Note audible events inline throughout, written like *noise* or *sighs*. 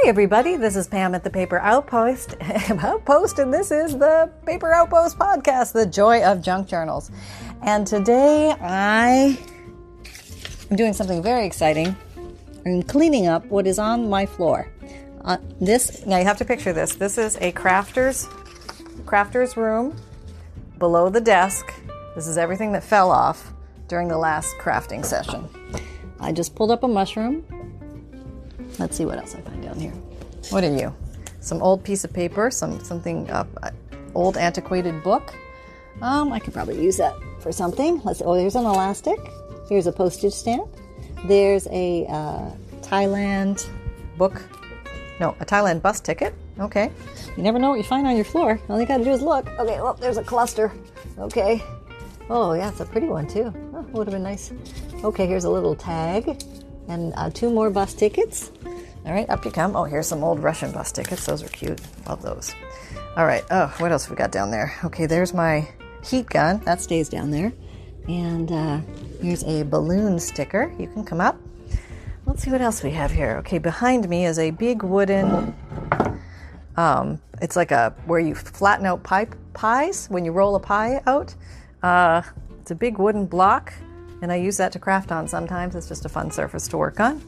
Hi, everybody. This is Pam at the Paper Outpost. *laughs* Outpost, and this is the Paper Outpost podcast, The Joy of Junk Journals. And today I am doing something very exciting. I'm cleaning up what is on my floor. Uh, this now you have to picture this. This is a crafter's crafter's room below the desk. This is everything that fell off during the last crafting session. I just pulled up a mushroom. Let's see what else I find down here. What are you? Some old piece of paper, some something uh, old antiquated book. Um, I could probably use that for something. Let's. Oh, there's an elastic. Here's a postage stamp. There's a uh, Thailand book. No, a Thailand bus ticket. Okay. You never know what you find on your floor. All you got to do is look. Okay. Well, there's a cluster. Okay. Oh, yeah, it's a pretty one too. Oh, would have been nice. Okay, here's a little tag and uh, two more bus tickets. All right, up you come. Oh, here's some old Russian bus tickets. Those are cute. Love those. All right. Oh, what else we got down there? Okay, there's my heat gun. That stays down there. And uh, here's a balloon sticker. You can come up. Let's see what else we have here. Okay, behind me is a big wooden. Um, it's like a where you flatten out pie, pies when you roll a pie out. Uh, it's a big wooden block, and I use that to craft on sometimes. It's just a fun surface to work on.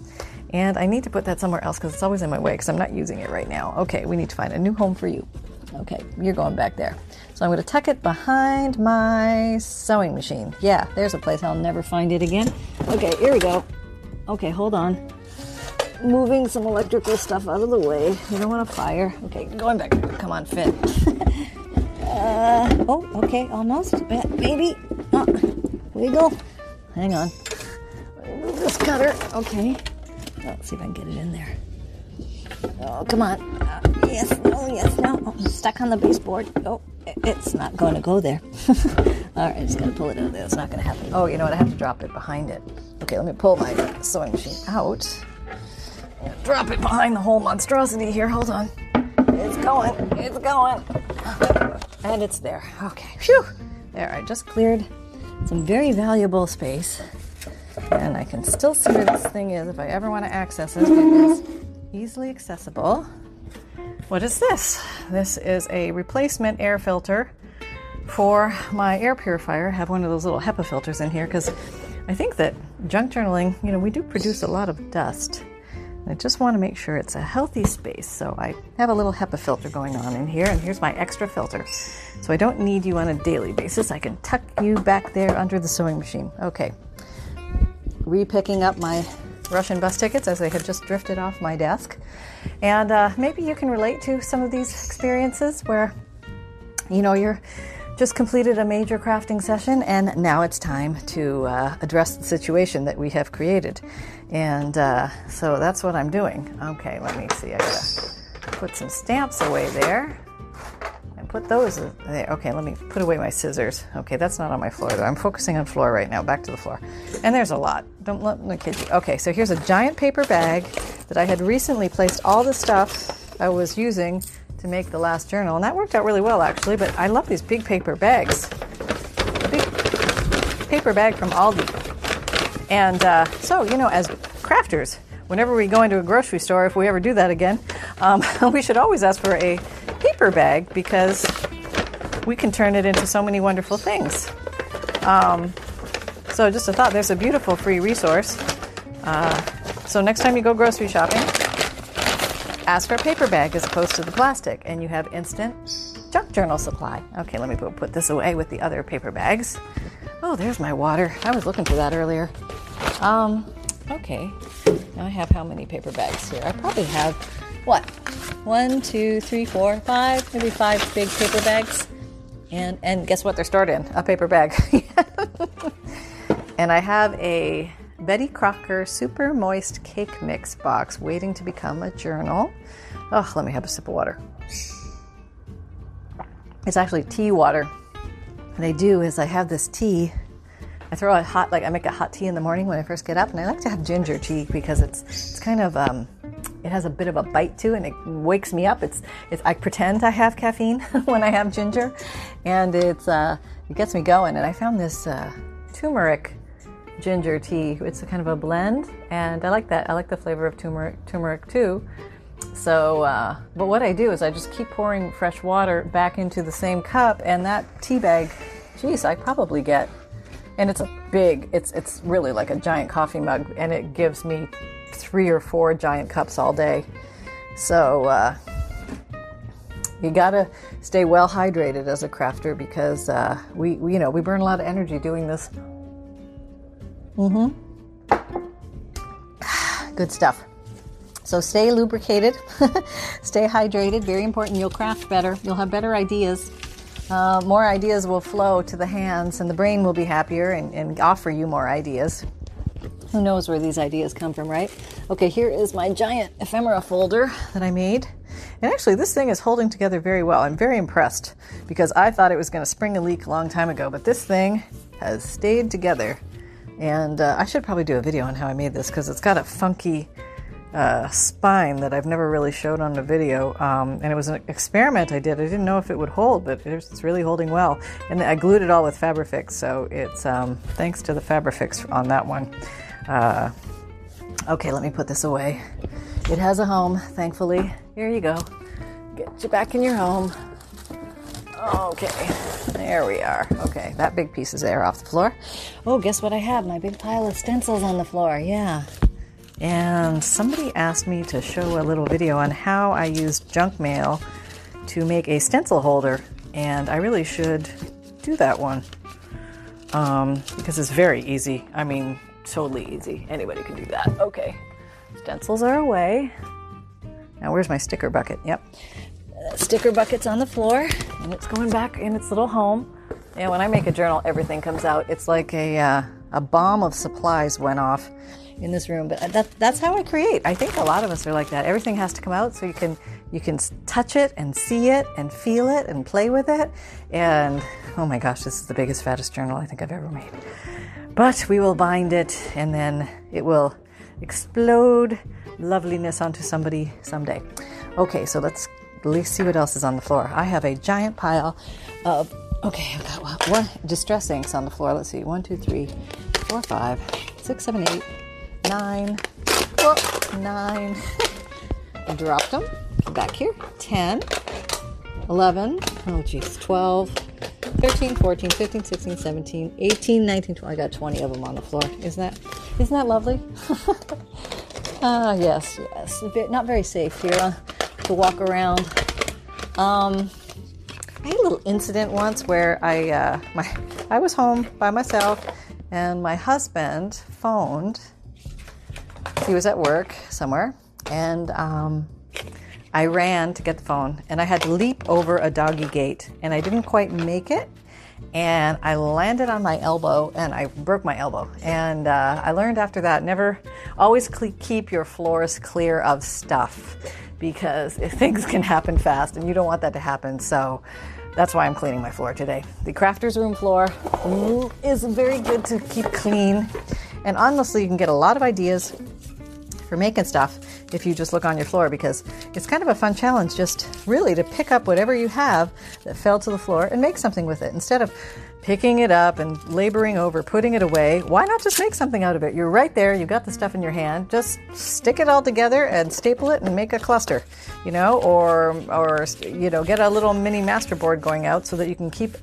And I need to put that somewhere else because it's always in my way because I'm not using it right now. Okay, we need to find a new home for you. Okay, you're going back there. So I'm going to tuck it behind my sewing machine. Yeah, there's a place I'll never find it again. Okay, here we go. Okay, hold on. Moving some electrical stuff out of the way. You don't want a fire. Okay, going back. Come on, fit. *laughs* uh, oh, okay, almost. Maybe. Oh, wiggle. Hang on. Move this cutter. Okay. Let's see if I can get it in there. Oh, come on. Uh, yes, no, yes, no. Oh, I'm stuck on the baseboard. Oh, it's not going to go there. *laughs* All right, I just going to pull it out of there. It's not going to happen. Oh, you know what? I have to drop it behind it. Okay, let me pull my sewing machine out. Drop it behind the whole monstrosity here. Hold on. It's going. It's going. And it's there. Okay. Phew. There, I just cleared some very valuable space. And I can still see where this thing is if I ever want to access it. It is easily accessible. What is this? This is a replacement air filter for my air purifier. I have one of those little HEPA filters in here because I think that junk journaling, you know, we do produce a lot of dust. I just want to make sure it's a healthy space. So I have a little HEPA filter going on in here, and here's my extra filter. So I don't need you on a daily basis. I can tuck you back there under the sewing machine. Okay. Repicking up my Russian bus tickets as they had just drifted off my desk. And uh, maybe you can relate to some of these experiences where, you know, you're just completed a major crafting session, and now it's time to uh, address the situation that we have created. And uh, so that's what I'm doing. Okay, let me see. I gotta put some stamps away there put those there. Okay, let me put away my scissors. Okay, that's not on my floor though. I'm focusing on floor right now. Back to the floor. And there's a lot. Don't let me kid you. Okay, so here's a giant paper bag that I had recently placed all the stuff I was using to make the last journal, and that worked out really well actually. But I love these big paper bags. Big paper bag from Aldi. And uh, so, you know, as crafters, whenever we go into a grocery store, if we ever do that again, um, *laughs* we should always ask for a paper bag because we can turn it into so many wonderful things. Um, so, just a thought there's a beautiful free resource. Uh, so, next time you go grocery shopping, ask for a paper bag as opposed to the plastic, and you have instant junk journal supply. Okay, let me put this away with the other paper bags. Oh, there's my water. I was looking for that earlier. Um, okay. Now I have how many paper bags here? I probably have what? One, two, three, four, five, maybe five big paper bags. And and guess what? They're stored in a paper bag. *laughs* and I have a Betty Crocker Super Moist Cake Mix box waiting to become a journal. Oh, let me have a sip of water. It's actually tea water. What I do is I have this tea. I throw a hot, like I make a hot tea in the morning when I first get up, and I like to have ginger tea because it's it's kind of um, it has a bit of a bite to it and it wakes me up. It's, it's I pretend I have caffeine *laughs* when I have ginger, and it's uh, it gets me going. And I found this uh, turmeric ginger tea. It's kind of a blend, and I like that. I like the flavor of turmeric, turmeric too. so, uh, but what I do is I just keep pouring fresh water back into the same cup, and that tea bag, geez, I probably get, and it's a big, it's it's really like a giant coffee mug, and it gives me three or four giant cups all day. So uh, you gotta stay well hydrated as a crafter because uh, we, we, you know, we burn a lot of energy doing this. Mm-hmm. *sighs* Good stuff. So stay lubricated, *laughs* stay hydrated, very important. You'll craft better, you'll have better ideas. Uh, more ideas will flow to the hands, and the brain will be happier and, and offer you more ideas. Who knows where these ideas come from, right? Okay, here is my giant ephemera folder that I made. And actually, this thing is holding together very well. I'm very impressed because I thought it was going to spring a leak a long time ago, but this thing has stayed together. And uh, I should probably do a video on how I made this because it's got a funky uh, spine that I've never really showed on the video. Um, and it was an experiment I did. I didn't know if it would hold, but it's really holding well. And I glued it all with Fabrifix, so it's um, thanks to the Fabrifix on that one. Uh, okay, let me put this away. It has a home, thankfully. Here you go. Get you back in your home. Okay, there we are. Okay, that big piece is there off the floor. Oh, guess what I have? My big pile of stencils on the floor. Yeah, and somebody asked me to show a little video on how I used junk mail to make a stencil holder, and I really should do that one um, because it's very easy. I mean, totally easy. Anybody can do that. Okay, stencils are away. Now, where's my sticker bucket? Yep. sticker bucket's on the floor, and it's going back in its little home. And when I make a journal, everything comes out. It's like a, uh, a bomb of supplies went off in this room. But that, that's how I create. I think a lot of us are like that. Everything has to come out so you can you can touch it and see it and feel it and play with it. And oh my gosh, this is the biggest, fattest journal I think I've ever made. But we will bind it and then it will explode loveliness onto somebody someday. Okay, so let's at least see what else is on the floor. I have a giant pile of okay, I've got one distress inks on the floor. Let's see, one, two, three, four, five, six, seven, eight, nine, oh, nine. *laughs* Dropped them back here. 10, 11, oh geez, 12, 13, 14, 15, 16, 17, 18, 19, 20. I got 20 of them on the floor. Isn't that, isn't that lovely? *laughs* Ah, uh, yes, yes. Not very safe here uh, to walk around. Um, I had a little incident once where I, uh, my, I was home by myself and my husband phoned he was at work somewhere, and um, I ran to get the phone, and I had to leap over a doggy gate, and I didn't quite make it, and I landed on my elbow, and I broke my elbow. And uh, I learned after that never always keep your floors clear of stuff because *laughs* things can happen fast, and you don't want that to happen. So. That's why I'm cleaning my floor today. The crafter's room floor is very good to keep clean. And honestly, you can get a lot of ideas for making stuff if you just look on your floor because it's kind of a fun challenge just really to pick up whatever you have that fell to the floor and make something with it. Instead of picking it up and laboring over putting it away why not just make something out of it? You're right there. You've got the stuff in your hand. Just stick it all together and staple it and make a cluster you know or or you know get a little mini master board going out so that you can keep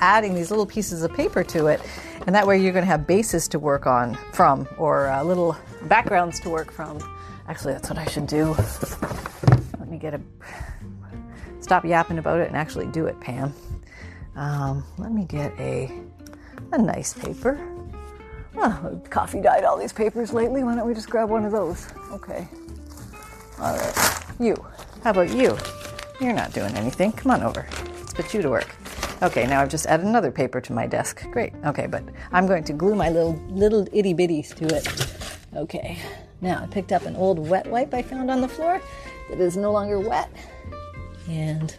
adding these little pieces of paper to it. And that way you're going to have bases to work on from or uh, little backgrounds to work from. Actually, that's what I should do. Let me get a stop yapping about it and actually do it, Pam. Um, let me get a a nice paper. Oh, coffee dyed all these papers lately. Why don't we just grab one of those? Okay. All right. You. How about you? You're not doing anything. Come on over. Let's put you to work. Okay, now I've just added another paper to my desk. Great. Okay, but I'm going to glue my little little itty bitties to it. Okay. Now I picked up an old wet wipe I found on the floor that is no longer wet. And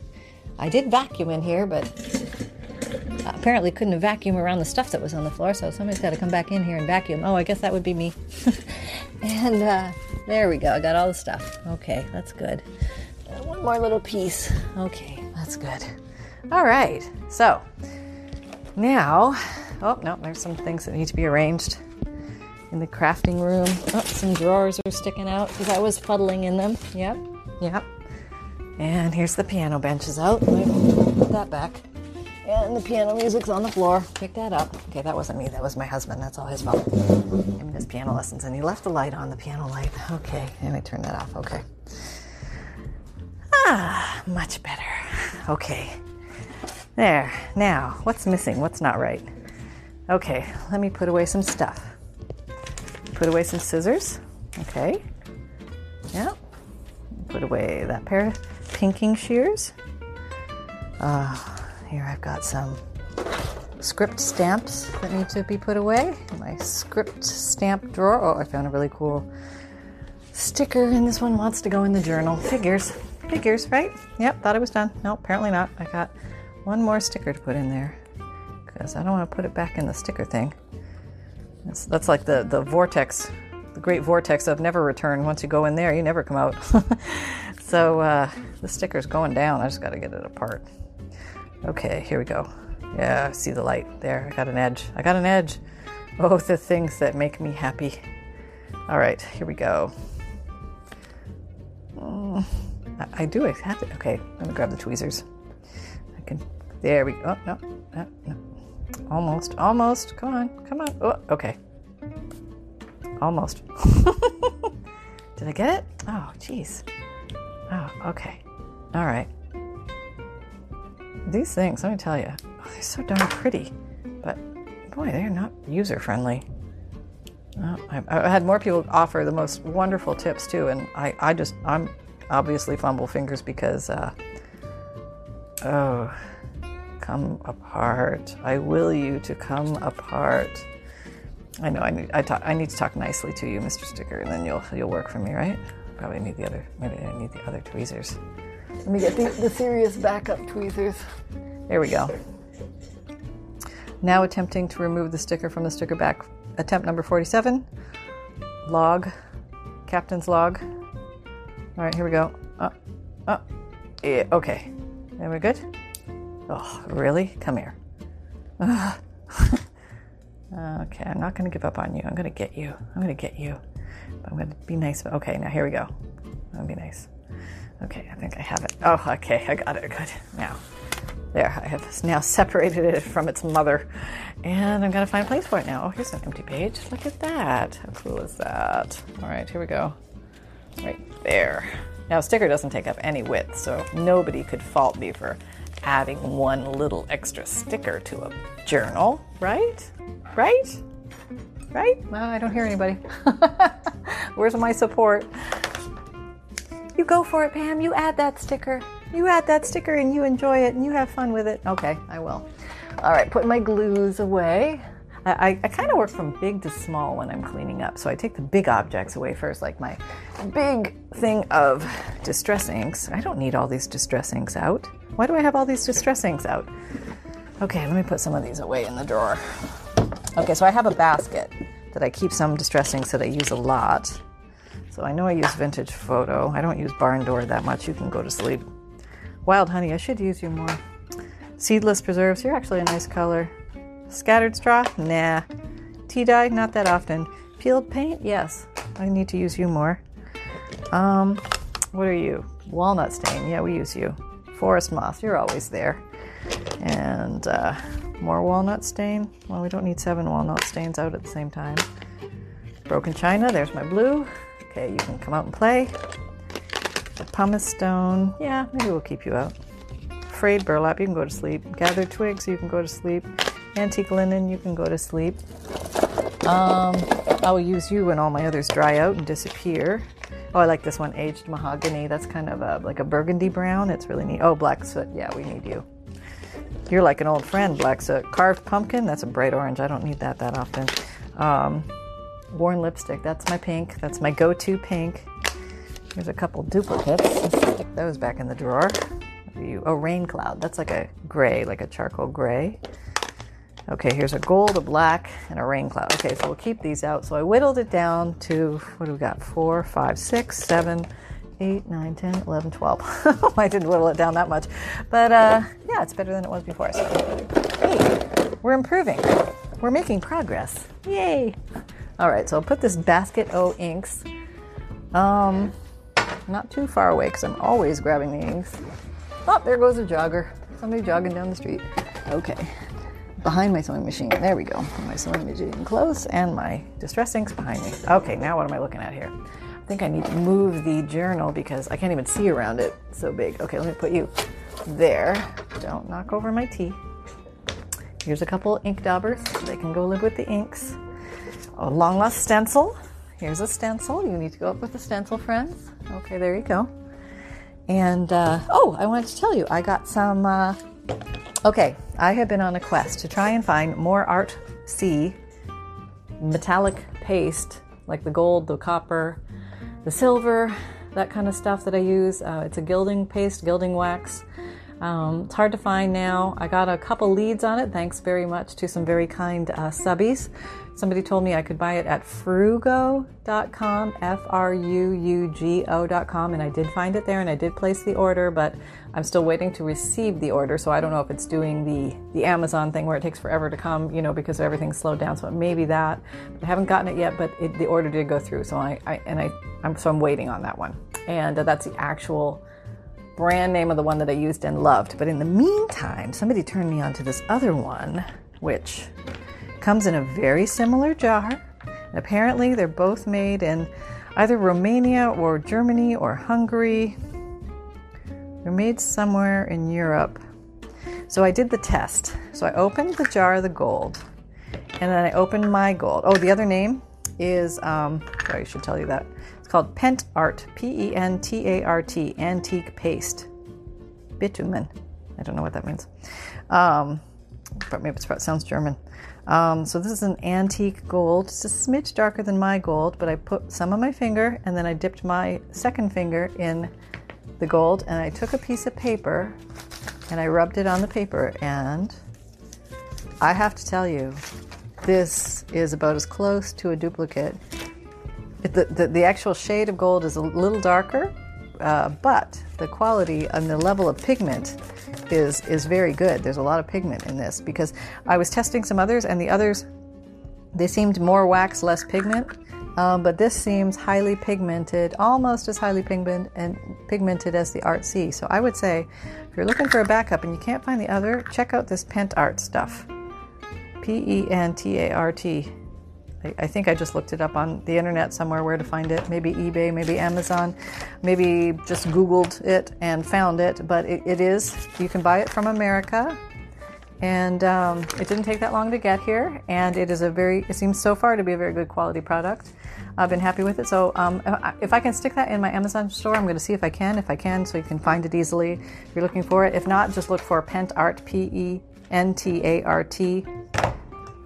I did vacuum in here, but apparently couldn't vacuum around the stuff that was on the floor, so somebody's got to come back in here and vacuum. Oh, I guess that would be me. *laughs* and uh, there we go. I got all the stuff. Okay, that's good. One more little piece. Okay, that's good. All right, so now, oh no, there's some things that need to be arranged in the crafting room. Oh, some drawers are sticking out because I was fuddling in them. Yep. Yep. And here's the piano benches out. Put that back. And the piano music's on the floor. Pick that up. Okay, that wasn't me. That was my husband. That's all his fault. Him and his piano lessons. And he left the light on, the piano light. Okay, and I turned that off. Okay. Ah, much better. Okay. There. Now, what's missing? What's not right? Okay, let me put away some stuff. Put away some scissors. Okay. Yep. Put away that pair of pinking shears. Uh, here I've got some script stamps that need to be put away. My script stamp drawer. Oh, I found a really cool sticker, and this one wants to go in the journal. Figures. Figures, right? Yep, thought it was done. No, apparently not. I got one more sticker to put in there because I don't want to put it back in the sticker thing. That's, that's like the, the vortex, the great vortex of never return. Once you go in there, you never come out. *laughs* so uh, the sticker's going down. I just got to get it apart. Okay, here we go. Yeah, I see the light there. I got an edge. I got an edge. Oh, the things that make me happy. All right, here we go. Mm. I, do have it. Okay, let me grab the tweezers. I can. There we go. Oh, no, no, no. Almost, almost. Come on, come on. Oh, okay. Almost. *laughs* Did I get it? Oh, jeez. Oh, okay. All right. These things, let me tell you, oh, they're so darn pretty, but boy, they're not user friendly. Oh, I, I had more people offer the most wonderful tips too, and I, I just, I'm obviously fumble fingers because, uh, oh, come apart. I will you to come apart. I know I need, I, talk, I need to talk nicely to you, Mr. Sticker, and then you'll, you'll work for me, right? Probably need the other, maybe I need the other tweezers. Let me get the, the serious backup tweezers. There we go. Now attempting to remove the sticker from the sticker back. Attempt number 47. Log. Captain's log. All right, here we go. Uh, uh, yeah, okay. Are we good? Oh, really? Come here. *laughs* okay, I'm not going to give up on you. I'm going to get you. I'm going to get you. I'm going to be nice. Okay, now here we go. To be nice. Okay, I think I have it. Oh, okay, I got it. Good. Now, there, I have now separated it from its mother. And I'm going to find a place for it now. Oh, here's an empty page. Look at that. How cool is that? All right, here we go right there. Now, sticker doesn't take up any width, so nobody could fault me for adding one little extra sticker to a journal, right? Right? Right? Well, I don't hear anybody. *laughs* Where's my support? You go for it, Pam. You add that sticker. You add that sticker and you enjoy it and you have fun with it. Okay, I will. All right, put my glues away. I, I kind of work from big to small when I'm cleaning up. So I take the big objects away first, like my big thing of distress inks. I don't need all these distress inks out. Why do I have all these distress inks out? Okay, let me put some of these away in the drawer. Okay, so I have a basket that I keep some distress inks that I use a lot. So I know I use vintage photo. I don't use barn door that much. You can go to sleep. Wild honey, I should use you more. Seedless preserves, you're actually a nice color. Scattered straw? Nah. Tea dye? Not that often. Peeled paint? Yes. I need to use you more. Um, what are you? Walnut stain? Yeah, we use you. Forest moss? You're always there. And uh, more walnut stain? Well, we don't need seven walnut stains out at the same time. Broken china? There's my blue. Okay, you can come out and play. The pumice stone? Yeah, maybe we'll keep you out. Frayed burlap? You can go to sleep. Gathered twigs? You can go to sleep. Antique linen, you can go to sleep. Um, I will use you when all my others dry out and disappear. Oh, I like this one, aged mahogany. That's kind of a, like a burgundy brown. It's really neat. Oh, black soot. Yeah, we need you. You're like an old friend, black soot. Carved pumpkin. That's a bright orange. I don't need that that often. Um, worn lipstick. That's my pink. That's my go-to pink. Here's a couple duplicates. Let's stick those back in the drawer. You, Oh, rain cloud. That's like a gray, like a charcoal gray. Okay, here's a gold, a black, and a rain cloud. Okay, so we'll keep these out. So I whittled it down to, what do we got? Four, five, six, seven, eight, nine, 10, 11, 12. *laughs* I didn't whittle it down that much. But uh, yeah, it's better than it was before. So, hey, we're improving. We're making progress. Yay. All right, so I'll put this basket O inks. Um, not too far away because I'm always grabbing the inks. Oh, there goes a jogger. Somebody jogging down the street. Okay, behind my sewing machine. There we go. My sewing machine close and my distress inks behind me. Okay, now what am I looking at here? I think I need to move the journal because I can't even see around it. So big. Okay, let me put you there. Don't knock over my tea. Here's a couple ink daubers. They can go live with the inks. A long lost stencil. Here's a stencil. You need to go up with the stencil, friends. Okay, there you go. And uh, oh, I wanted to tell you, I got some. Uh, okay, I have been on a quest to try and find more Art C metallic paste, like the gold, the copper, the silver, that kind of stuff that I use. Uh, it's a gilding paste, gilding wax. Um, it's hard to find now. I got a couple leads on it, thanks very much to some very kind uh, subbies. Somebody told me I could buy it at fruugo.com, F R U U G O.com, and I did find it there and I did place the order, but I'm still waiting to receive the order, so I don't know if it's doing the, the Amazon thing where it takes forever to come, you know, because everything's slowed down. So it may be that. I haven't gotten it yet, but it, the order did go through, so I, I and I, I'm so I'm waiting on that one, and uh, that's the actual brand name of the one that I used and loved. But in the meantime, somebody turned me on to this other one, which comes in a very similar jar. And apparently, they're both made in either Romania or Germany or Hungary. They're made somewhere in Europe. So I did the test. So I opened the jar of the gold, and then I opened my gold. Oh, the other name is, um, sorry, I should tell you that called Pent Art, P E N T A R T, antique paste. Bitumen. I don't know what that means. Um, but maybe it sounds German. Um, so this is an antique gold. It's a smidge darker than my gold, but I put some on my finger and then I dipped my second finger in the gold and I took a piece of paper and I rubbed it on the paper and I have to tell you, this is about as close to a duplicate the, the, the, actual shade of gold is a little darker, uh, but the quality and the level of pigment is is very good. There's a lot of pigment in this because I was testing some others, and the others they seemed more wax, less pigment. Um, but this seems highly pigmented, almost as highly pigment and pigmented as the Art C. So I would say, if you're looking for a backup and you can't find the other, check out this Pent Art stuff. P E N T A R T I, think I just looked it up on the internet somewhere where to find it. Maybe eBay, maybe Amazon, maybe just Googled it and found it. But it, it is, you can buy it from America. And um, it didn't take that long to get here. And it is a very, it seems so far to be a very good quality product. I've been happy with it. So um, if I can stick that in my Amazon store, I'm going to see if I can. If I can, so you can find it easily if you're looking for it. If not, just look for Pent Art, P E N T A R T.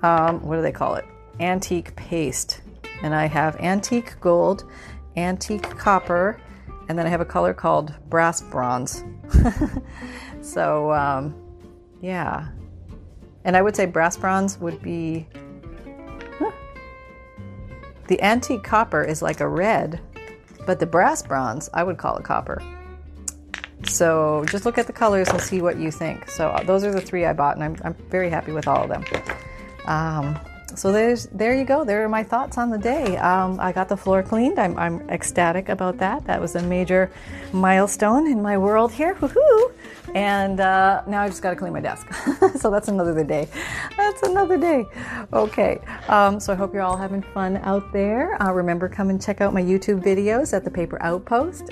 Um, what do they call it? Antique paste. And I have antique gold, antique copper, and then I have a color called brass bronze. *laughs* so, um, yeah. And I would say brass bronze would be. The antique copper is like a red, but the brass bronze, I would call it copper. So just look at the colors and see what you think. So uh, those are the three I bought, and I'm, I'm very happy with all of them. Um, so there's there you go. There are my thoughts on the day. Um, I got the floor cleaned. I'm, I'm ecstatic about that. That was a major milestone in my world here. Woohoo! And uh, now I just got to clean my desk. *laughs* so that's another day. That's another day. Okay. Um, so I hope you're all having fun out there. Uh, remember, come and check out my YouTube videos at the Paper Outpost.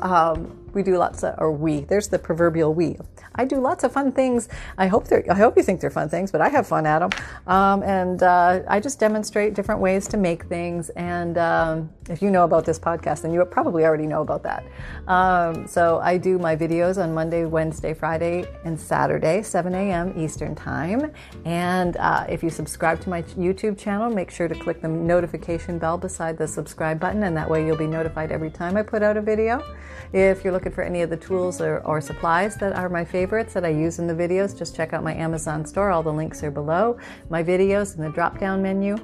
Um, we do lots of, or we, there's the proverbial we. I do lots of fun things. I hope they're, I hope you think they're fun things, but I have fun at them. Um, and uh, I just demonstrate different ways to make things. And um, if you know about this podcast, then you probably already know about that. Um, so I do my videos on Monday, Wednesday, Friday, and Saturday, 7 a.m. Eastern Time. And uh, if you subscribe to my YouTube channel, make sure to click the notification bell beside the subscribe button, and that way you'll be notified every time I put out a video. If you're looking for any of the tools or, or, supplies that are my favorites that I use in the videos, just check out my Amazon store. All the links are below. My videos in the drop down menu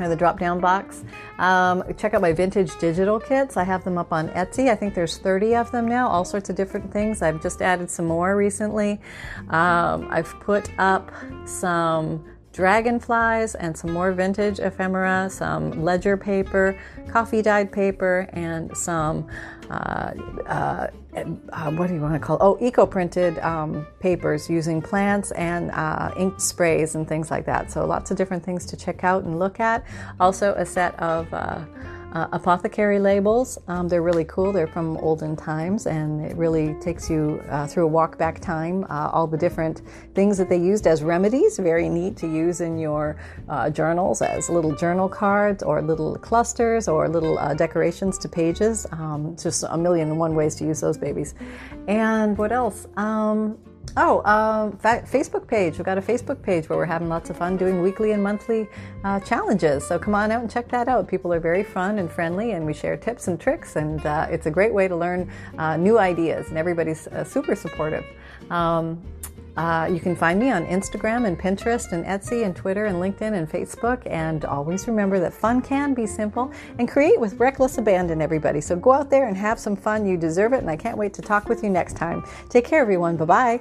or the drop down box. Um, check out my vintage digital kits. I have them up on Etsy. I think there's 30 of them now, all sorts of different things. I've just added some more recently. Um, I've put up some dragonflies and some more vintage ephemera, some ledger paper, coffee dyed paper, and some. Uh, uh, uh, what do you want to call it? Oh, eco printed um, papers using plants and uh, ink sprays and things like that. So, lots of different things to check out and look at. Also, a set of uh, apothecary labels. Um, they're really cool. They're from olden times, and it really takes you uh, through a walk back time. Uh, all the different things that they used as remedies. Very neat to use in your uh, journals as little journal cards, or little clusters, or little uh, decorations to pages. Um, just a million and one ways to use those babies. And what else? Um, Oh, um, fa- Facebook page. We've got a Facebook page where we're having lots of fun doing weekly and monthly uh, challenges. So come on out and check that out. People are very fun and friendly, and we share tips and tricks, and uh, it's a great way to learn uh, new ideas. And everybody's uh, super supportive. Um, uh, you can find me on Instagram and Pinterest and Etsy and Twitter and LinkedIn and Facebook. And always remember that fun can be simple and create with reckless abandon, everybody. So go out there and have some fun. You deserve it. And I can't wait to talk with you next time. Take care, everyone. Bye bye.